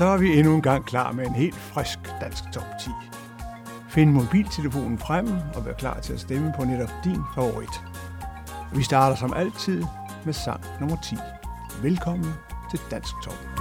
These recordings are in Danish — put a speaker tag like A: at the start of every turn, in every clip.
A: så er vi endnu en gang klar med en helt frisk dansk top 10. Find mobiltelefonen frem og vær klar til at stemme på netop din favorit. Vi starter som altid med sang nummer 10. Velkommen til Dansk Top.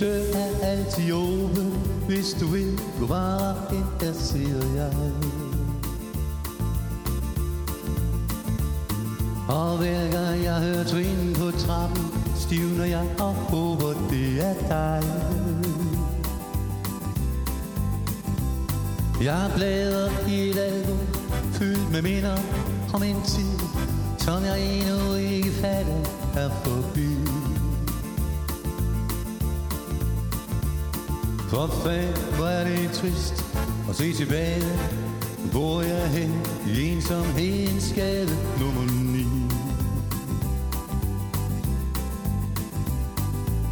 B: Min er altid åben, hvis du vil gå bare ind, der siger jeg. Og hver gang jeg hører trin på trappen, stivner jeg og håber, det er dig. Jeg bladrer i et album, fyldt med minder om en tid, som jeg endnu ikke fatter er forbi. For fanden, hvor er det trist at se tilbage. Hvor jeg hen i ensomhedens skade nummer 9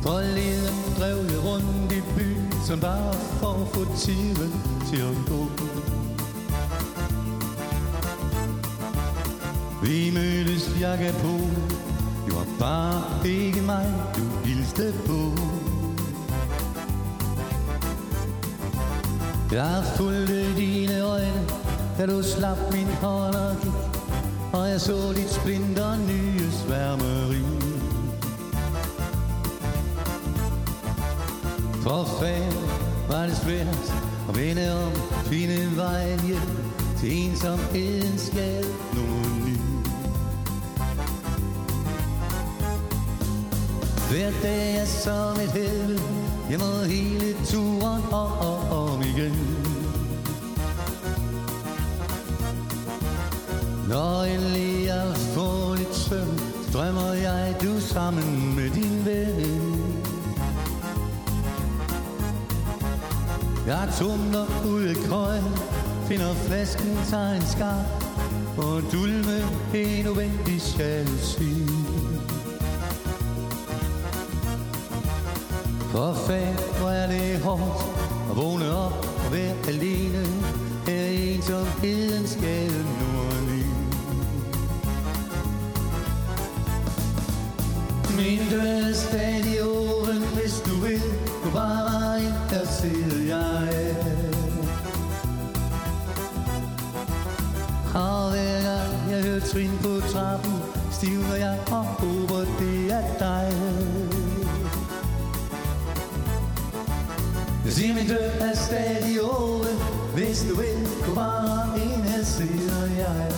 B: Forleden drev jeg rundt i byen Som bare for at få tiden til at gå. Vi mødtes, jakke på Det var bare ikke mig, du hilste på. Jeg fulgte dine øjne, da du slap min hånd og gik, og jeg så dit splinter nye sværmeri. For fanden var det svært at vende om, finde vejen hjem til ensomheden skal nogen ny.
C: Hver dag er som et helvede, jeg må hele turen om og om igen. Når endelig jeg får lidt søvn Drømmer jeg du sammen med din ven. Jeg tumler ud af køjen Finder flasken, tager en skar Og dulme en uvendig jalousi. For fag, hvor er det hårdt at vågne op og være alene. Her i ensomhedens gade nordlig Mindes dag i åren, hvis du vil. Du bare ind, der sidder jeg. Og hver gang jeg hører trin på trappen Stivner jeg og håber det er dig. Sig min dør er stadig Hvis du vil, gå bare ind her sidder jeg.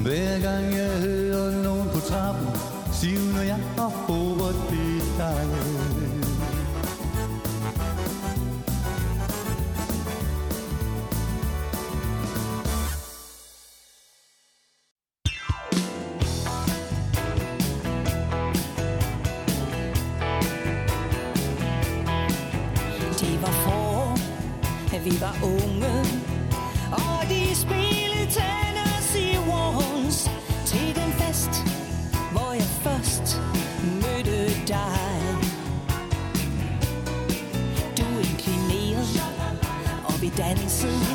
C: Hver gang jeg hører nogen på trappen Sivner jeg og håber det er dig.
D: dancing.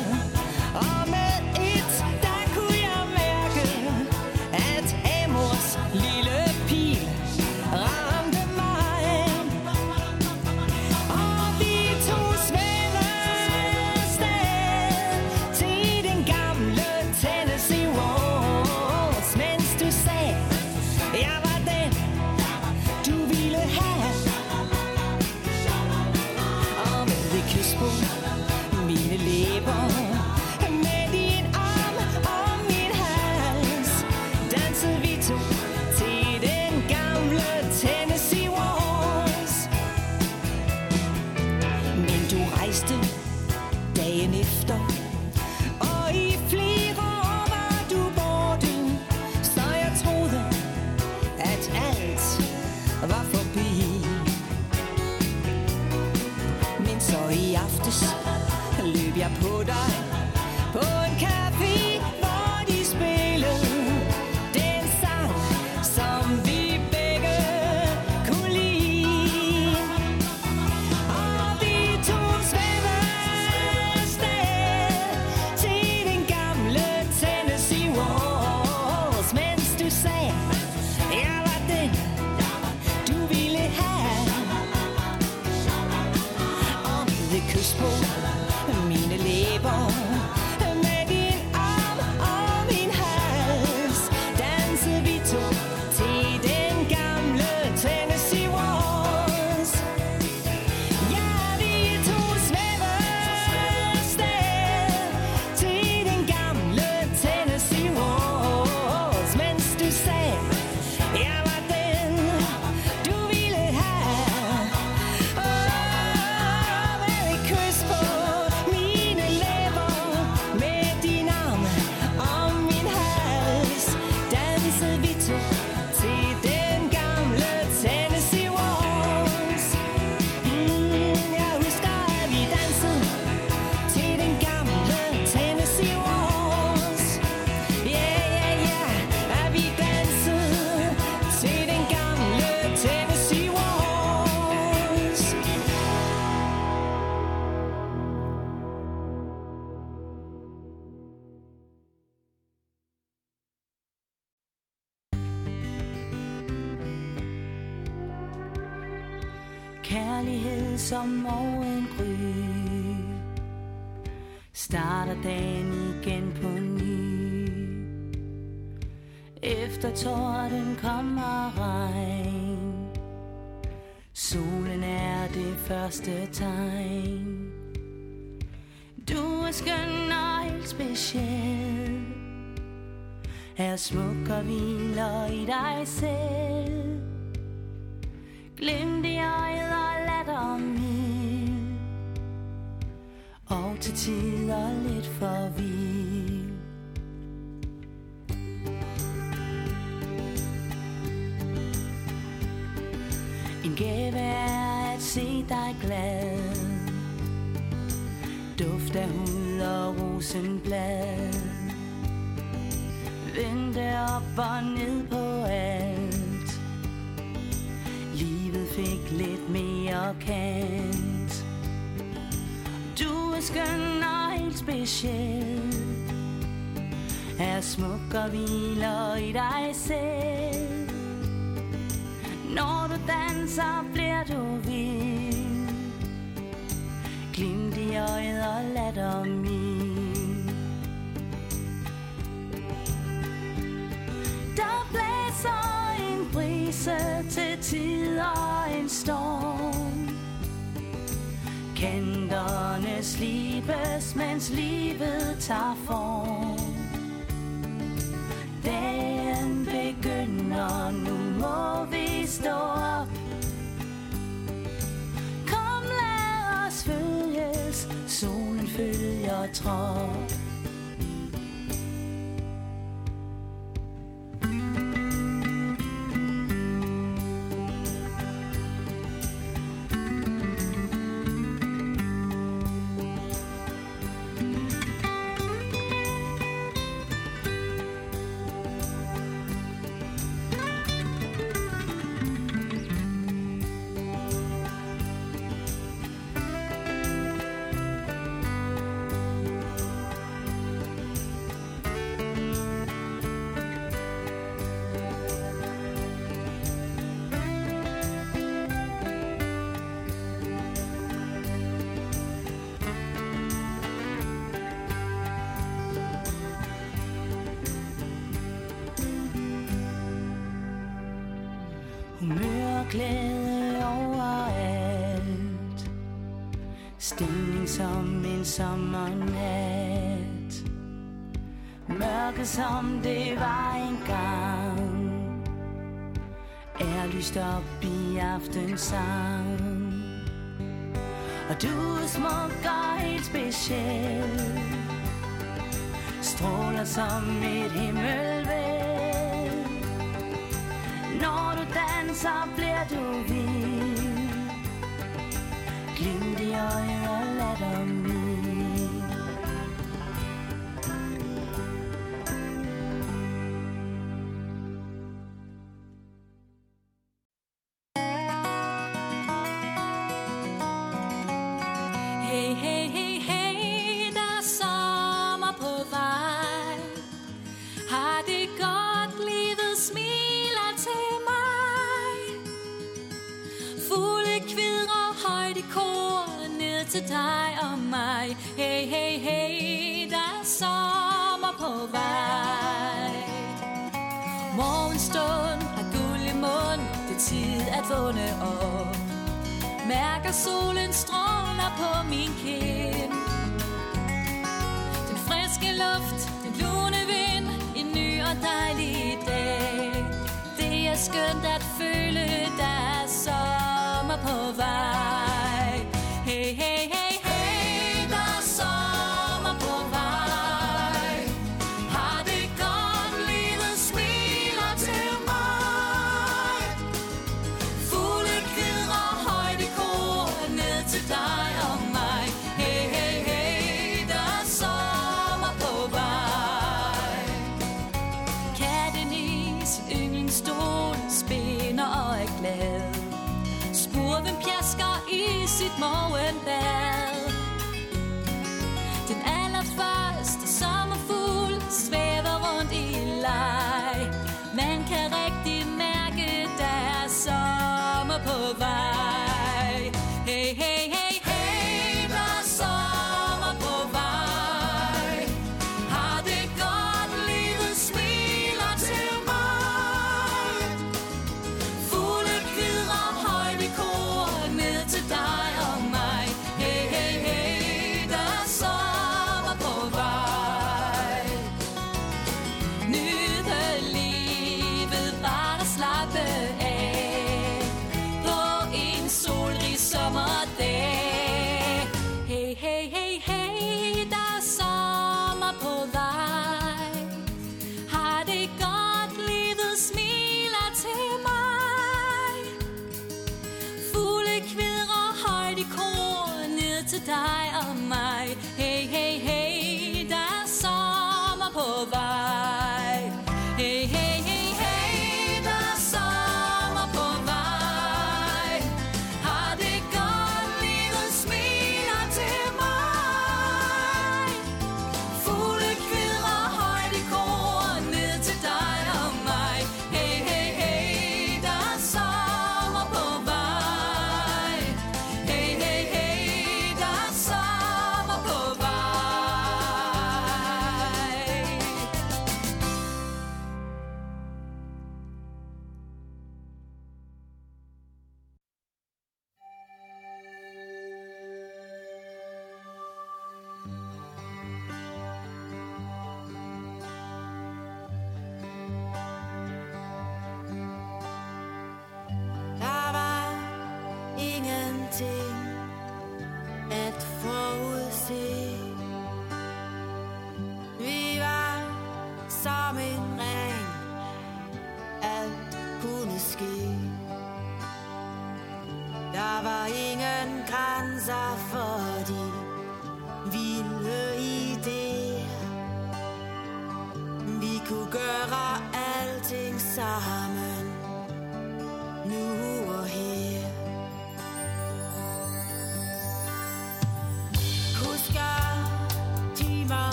D: Gave er at se dig glad. Duft af hud og rosenblad Vente op og ned på alt. Livet fik lidt mere kant. Du er skøn og helt speciel Er smuk og hviler i dig selv når du danser, bliver du vild. Glimt i øjet og latter min. Der blæser en brise til tider en storm. Kanterne slibes, mens livet tager form. 哦 som en sommernat. Mørke som det var engang. Er lyst op i aftensang. Og du er smuk og helt speciel Stråler som et himmelvæld. Når du danser, bliver du vild Glimt i øjnene og latter min
E: dejlig dag. Det er skønt at føle, der er sommer på vej.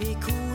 F: Vi kunne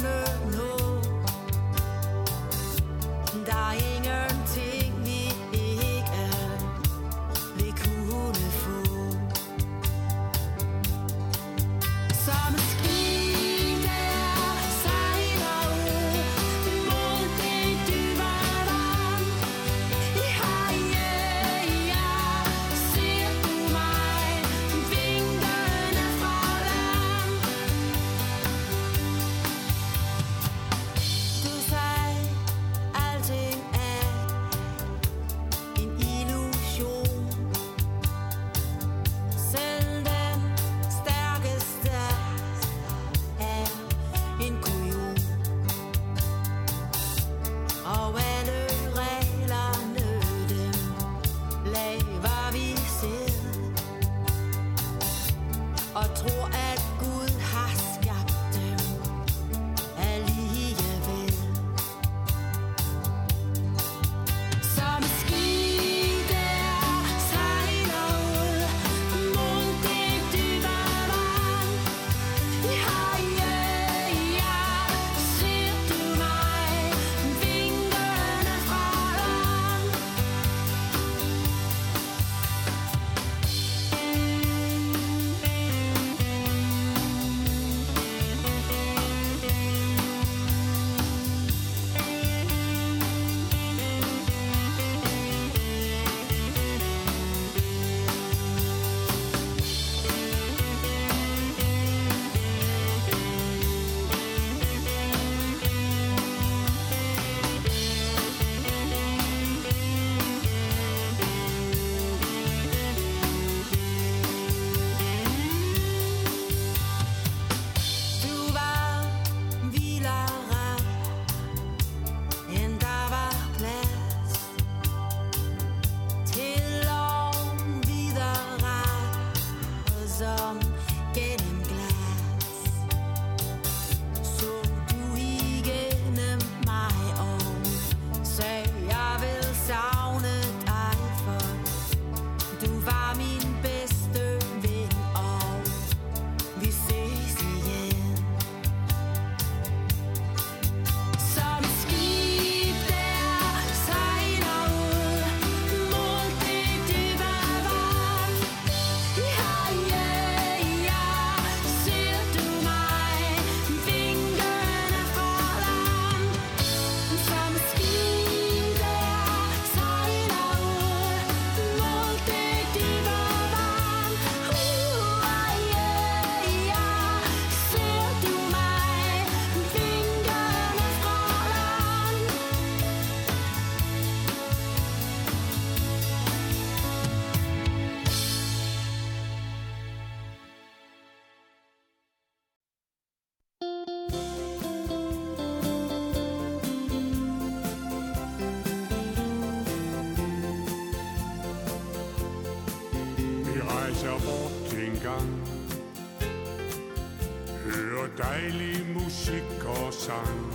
G: musik og sang.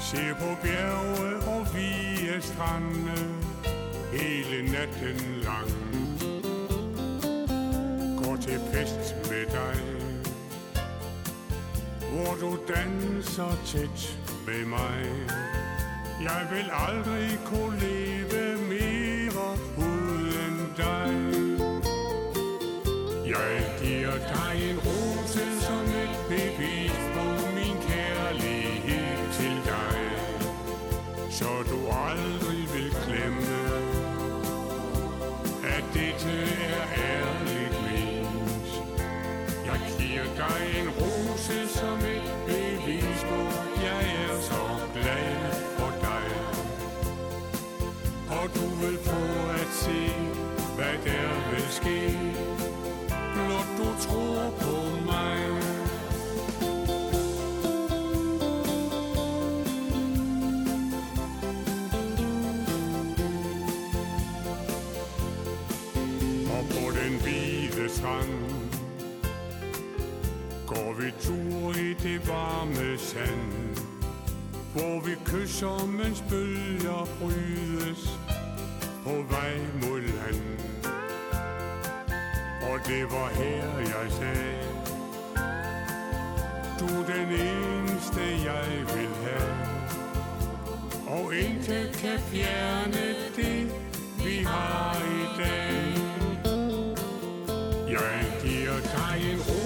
G: Se på bjerge og vige strande Hele natten lang. Gå til fest med dig Hvor du danser tæt med mig. Jeg vil aldrig kunne leve mere uden tur i det varme sand Hvor vi kysser, mens bølger brydes På vej mod land. Og det var her, jeg sagde Du er den eneste, jeg vil have. Og intet kan fjerne det, vi har i dag. Jeg giver dig en
H: ro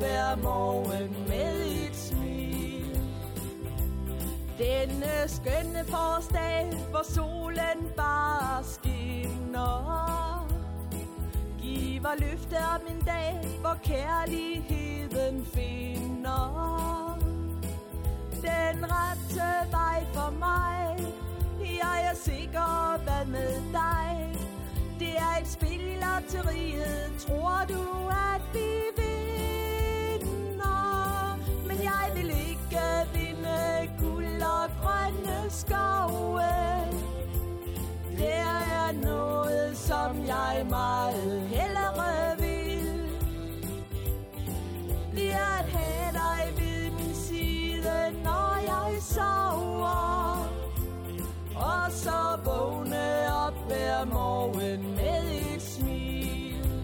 H: vågne hver morgen med et smil. Denne skønne forårsdag, hvor solen bare skinner. Giver løfte om en dag, hvor kærligheden finder. Den rette vej for mig. Jeg er sikker, hvad med dig? Det er et spil i lotteriet. Tror du, at vi grønne skove Det er noget, som jeg meget hellere vil. Det er at have dig ved min side, når jeg sover. Og så vågne op hver morgen med et smil.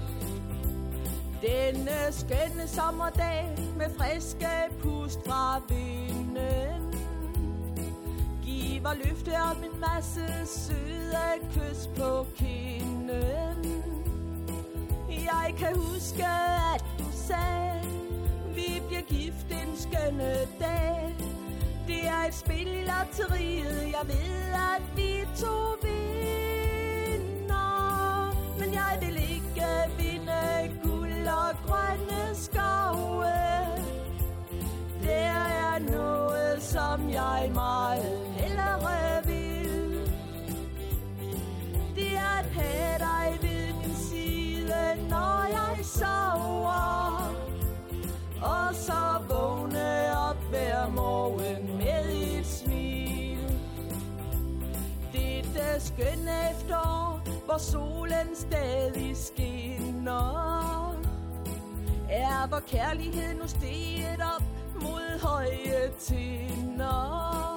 H: Denne skønne sommerdag med friske pust fra vinden var løfte om en masse søde kys på kinden. Jeg kan huske, at du sagde, vi bliver gift en skønne dag. Det er et spil i lotteriet, jeg ved, at vi to vinder. Men jeg vil ikke vinde guld og grønne skove. Det er noget, som jeg meget Hillerødvild Det er at have dig ved min side, når jeg sover. Og så vågne op hver morgen med et smil. Det er det skønne hvor solen stadig skinner er, hvor kærlighed nu steget op mod høje tinder.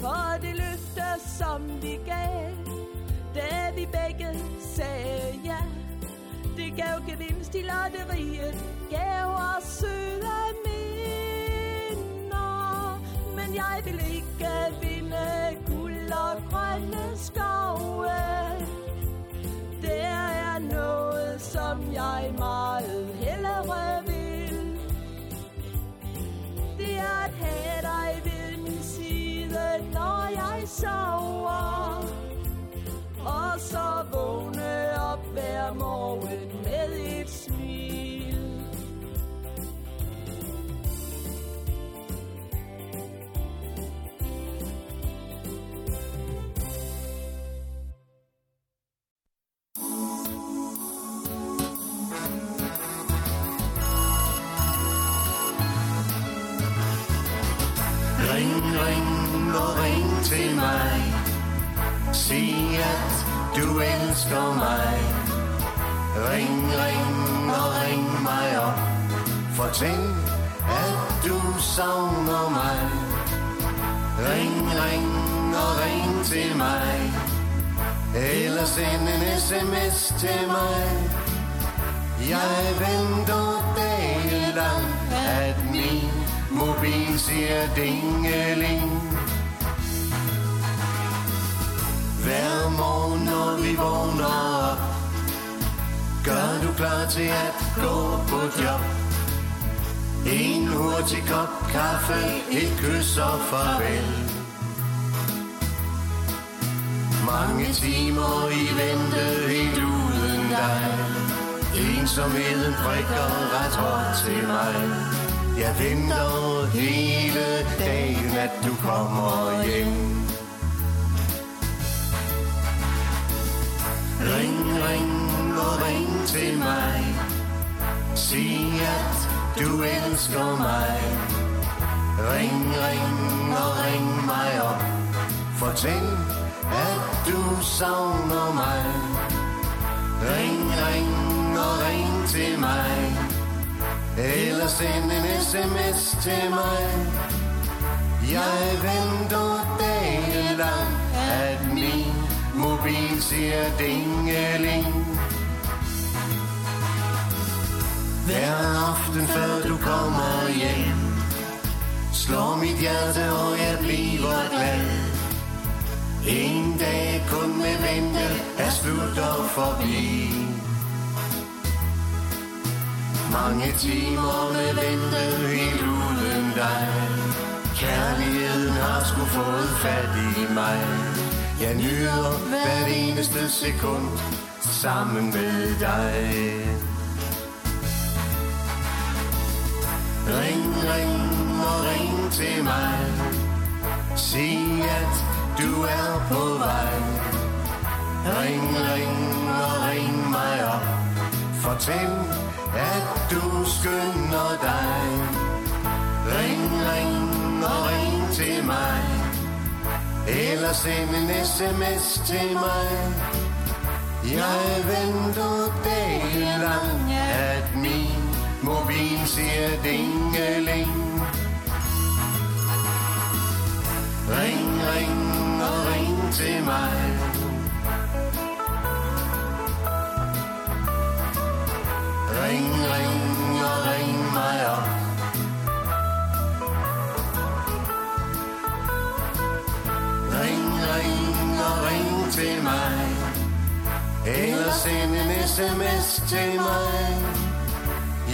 H: For det løfte, som vi gav da vi begge sagde ja. Det gav gevinst i lotteriet Gav os søde minder. Men jeg vil ikke vinde guld og grønne skove. Der er noget, som jeg meget jeg
I: elsker mig. Ring, ring og ring mig op. Fortæl at du savner mig. Ring, ring og ring til mig. Eller send en sms til mig. Jeg venter dagen lang At min mobil siger dingeling hver morgen, når vi vågner op Gør du klar til at gå på job. En hurtig kop kaffe, et kys og farvel. Mange timer i vente helt uden dig. Ensomheden prikker ret hårdt til mig. Jeg venter hele dagen, at du kommer hjem. Ring, ring og ring til mig. Sig at du elsker mig. Ring, ring og ring mig op. Fortæl at du savner mig. Ring, ring og ring til mig. Eller send en sms til mig. Jeg venter dagen lang At min mobil siger dingeling. Hver aften før du kommer hjem Slår mit hjerte og jeg bliver glad. En dag kun med vente er slut og forbi. Mange timer med vente helt uden dig. Kærligheden har sgu fået fat i mig. Jeg nyder hvert eneste sekund sammen med dig. Ring, ring og ring til mig. Sig at du er på vej. Ring, ring og ring mig op. Fortæl at du skynder dig. Ring, ring og ring til mig. Eller send en sms til mig. Jeg venter dagen lang At min mobil siger dingeling. Ring, ring og ring til mig. Ring, ring og ring mig op. ring til mig. Eller send en sms til mig.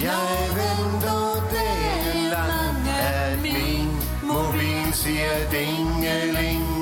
I: Jeg venter dagen lang At min mobil siger dingeling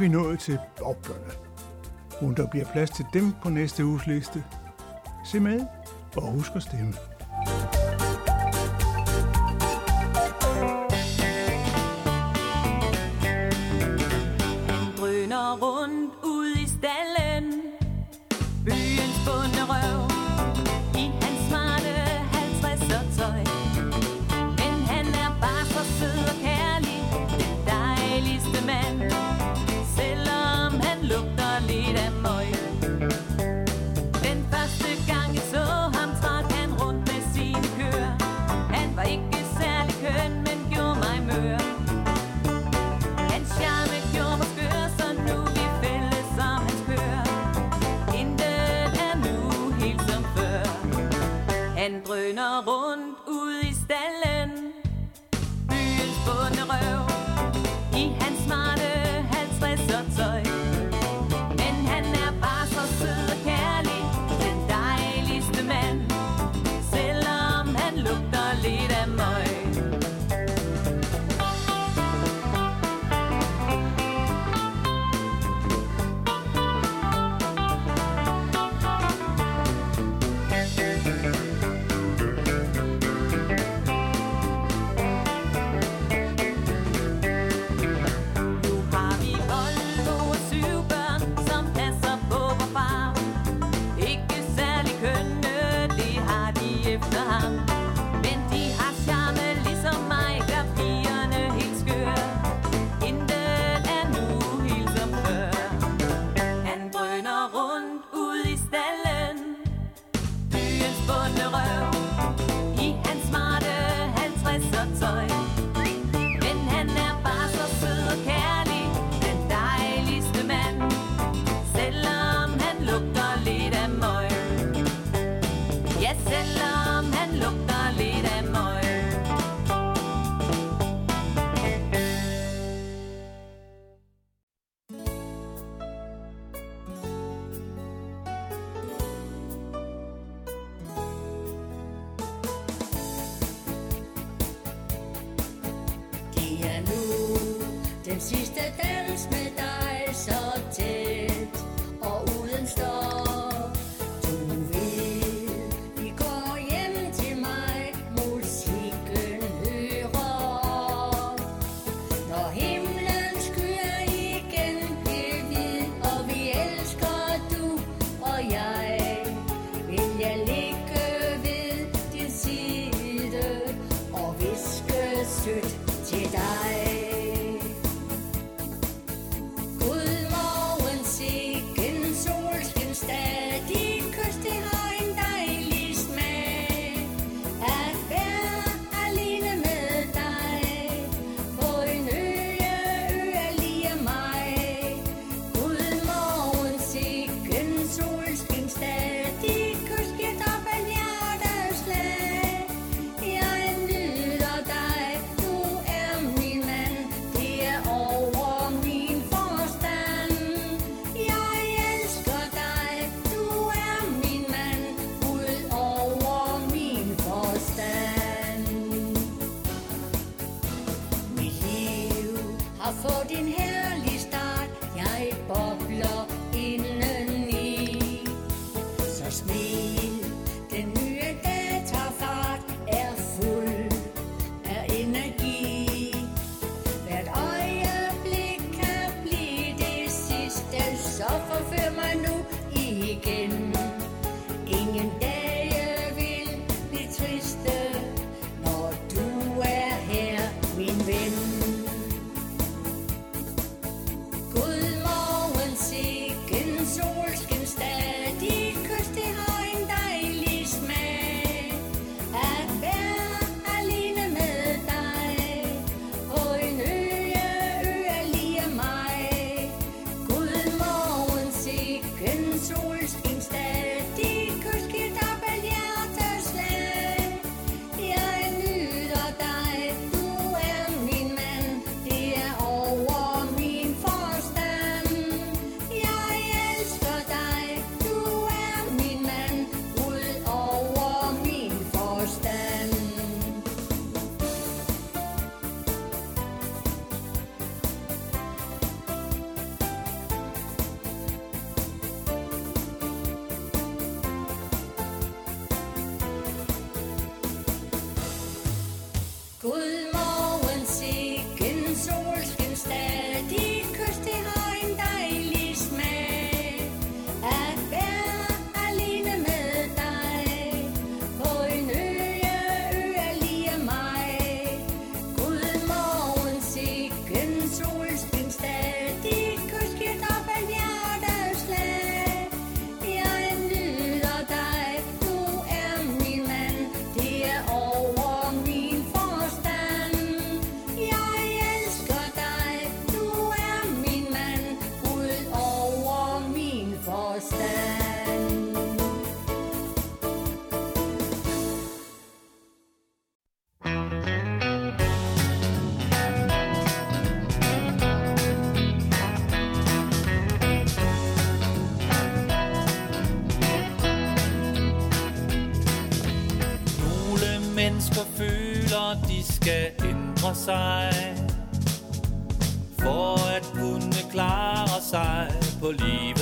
E: vi nået til opgørene. Om der bliver plads til dem på næste uges liste. Se med og husk at stemme.
J: igen. Ingen forstand.
K: Nogle mennesker føler, de skal ændre sig For at kunne klare sig på livet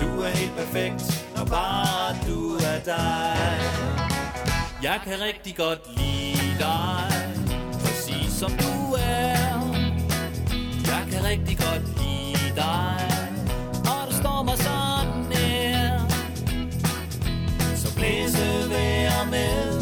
K: du er helt perfekt, når bare du er dig. Jeg kan rigtig godt lide dig Præcis som du er. Jeg kan rigtig godt lide dig Og du står mig sådan nær Så blæse vær med.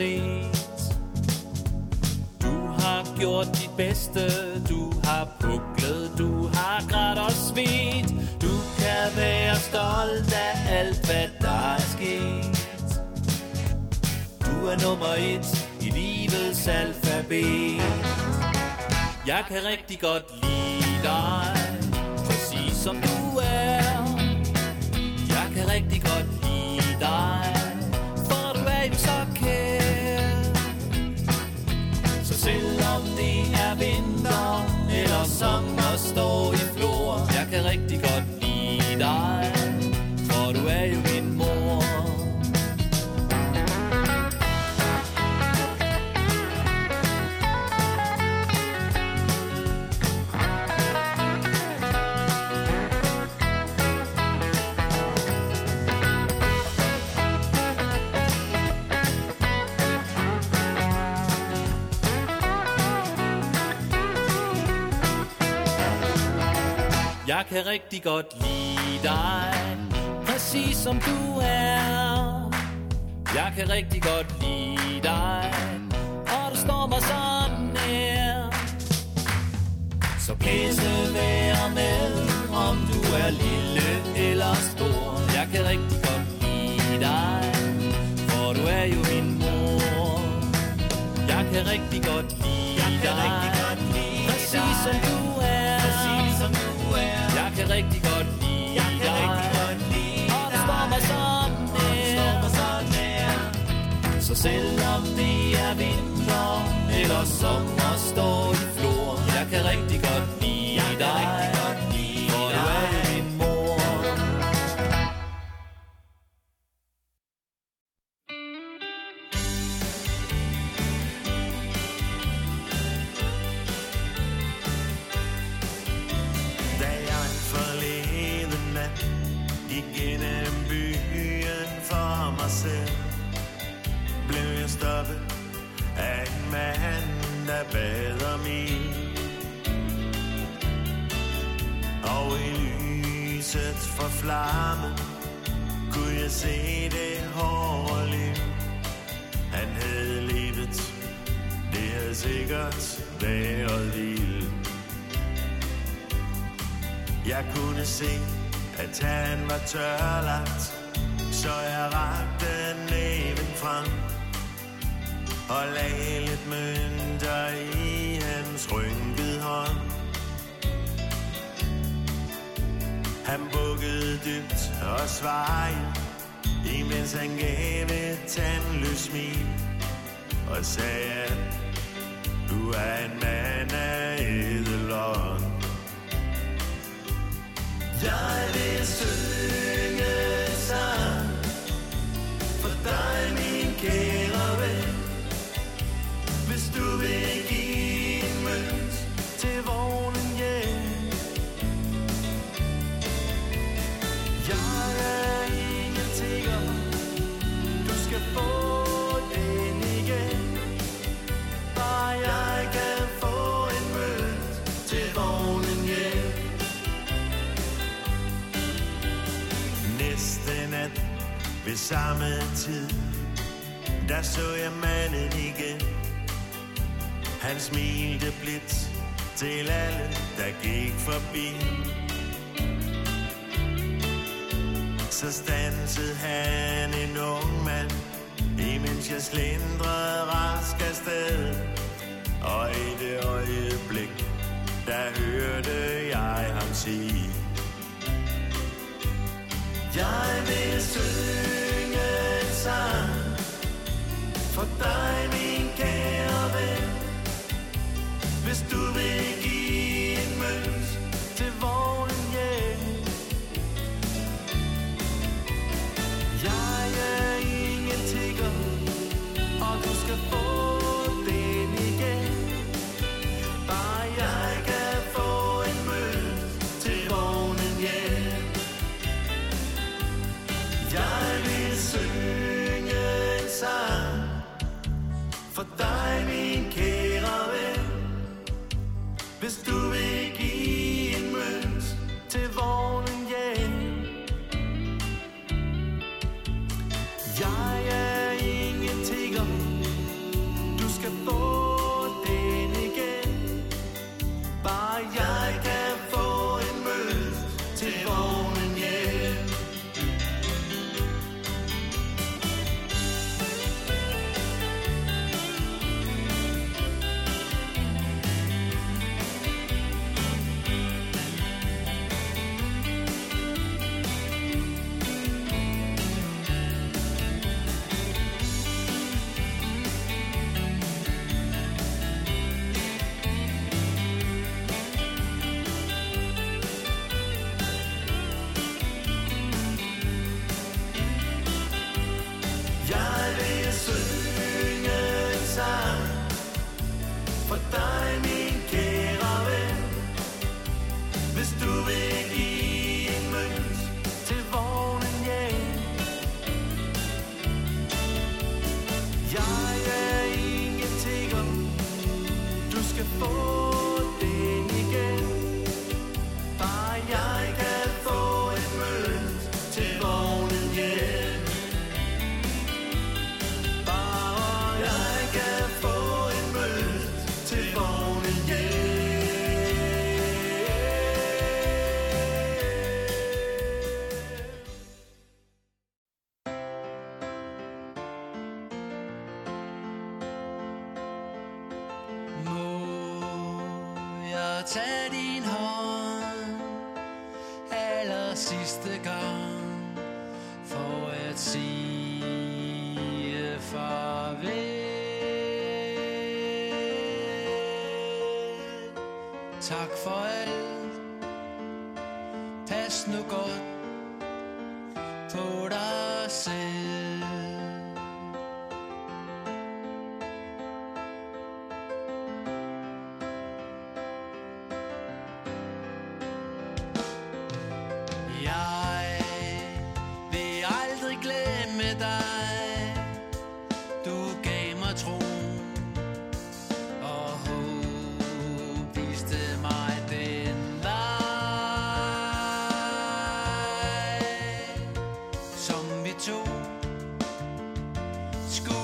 K: Set du har gjort dit bedste, du har puklet, du har grædt og svedt. Du kan være stolt af alt, hvad der er sket. Du er nummer et i livets alfabet. Jeg kan rigtig godt lide dig, præcis som du er. Jeg kan rigtig godt rigtig godt lide dig. Præcis som du er. Jeg kan rigtig godt lide dig. Og du står mig sådan nær Så blæse vejr med Om du er lille eller stor. Jeg kan rigtig godt lide dig For du er jo min mor. Jeg kan rigtig godt lide dig. Præcis som du selvom det er vinter Eller sommer står i flor. Jeg kan rigtig godt lide dig. For du er jo min mor.
L: Da jeg forleden nat gik gennem byen for mig selv, blev jeg stoppet af en mand, der bad om ild. Og i lyset fra flammen kunne jeg se det hårde liv. Han havde levet, det havde sikkert været vildt. Jeg kunne se, at han var tørlagt, så jeg rakte næven frem og lagde lidt mønter i hans rynkede hånd. Han bukkede dybt og svarede, imens han gav et tandløst smil og sagde, du er en mand af edelånd. Jeg vil synge sang for dig, min kære du vil give en mønt til vognen hjem. Jeg er ikke tigger, du skal få den igen. Bare jeg kan få en mønt til vognen hjem. Næste nat ved samme tid, der så jeg manden igen. Han smilte blidt til alle, der gik forbi. Så stansede han en ung mand Imens jeg slindrede rask afsted. Og i det øjeblik, der hørte jeg
C: ham sige Jeg vil synge en sang For dig,
M: min bist du
B: school.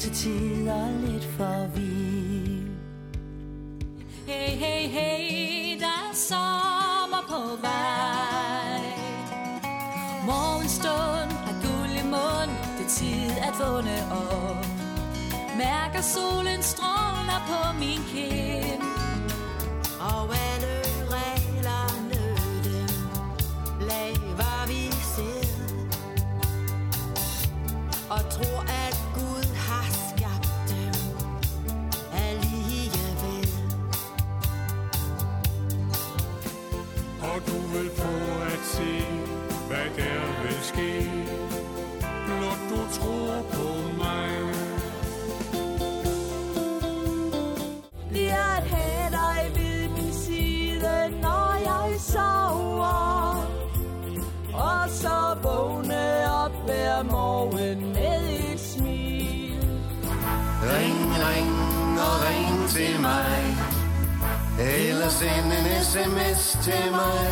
B: til
H: tider lidt for vild. Hey, hey, hey, der er sommer på vej. Morgenstund har guld i mund, det er tid at vågne op. Mærker solen stråler på min kind.
I: mig.
E: Eller send en sms til mig.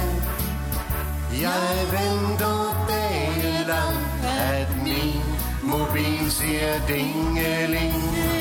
E: Jeg venter dagen lang At min mobil siger dingeling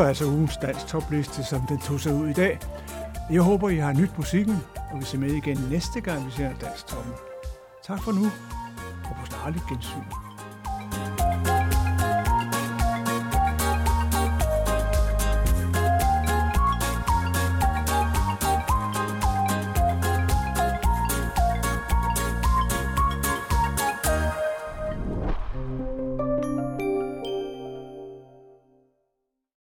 N: var altså ugens dansk topliste, som den tog sig ud i dag. Jeg håber, I har nyt musikken, og vi ser med igen næste gang, vi ser dansk toppen. Tak for nu, og på snarlig gensyn.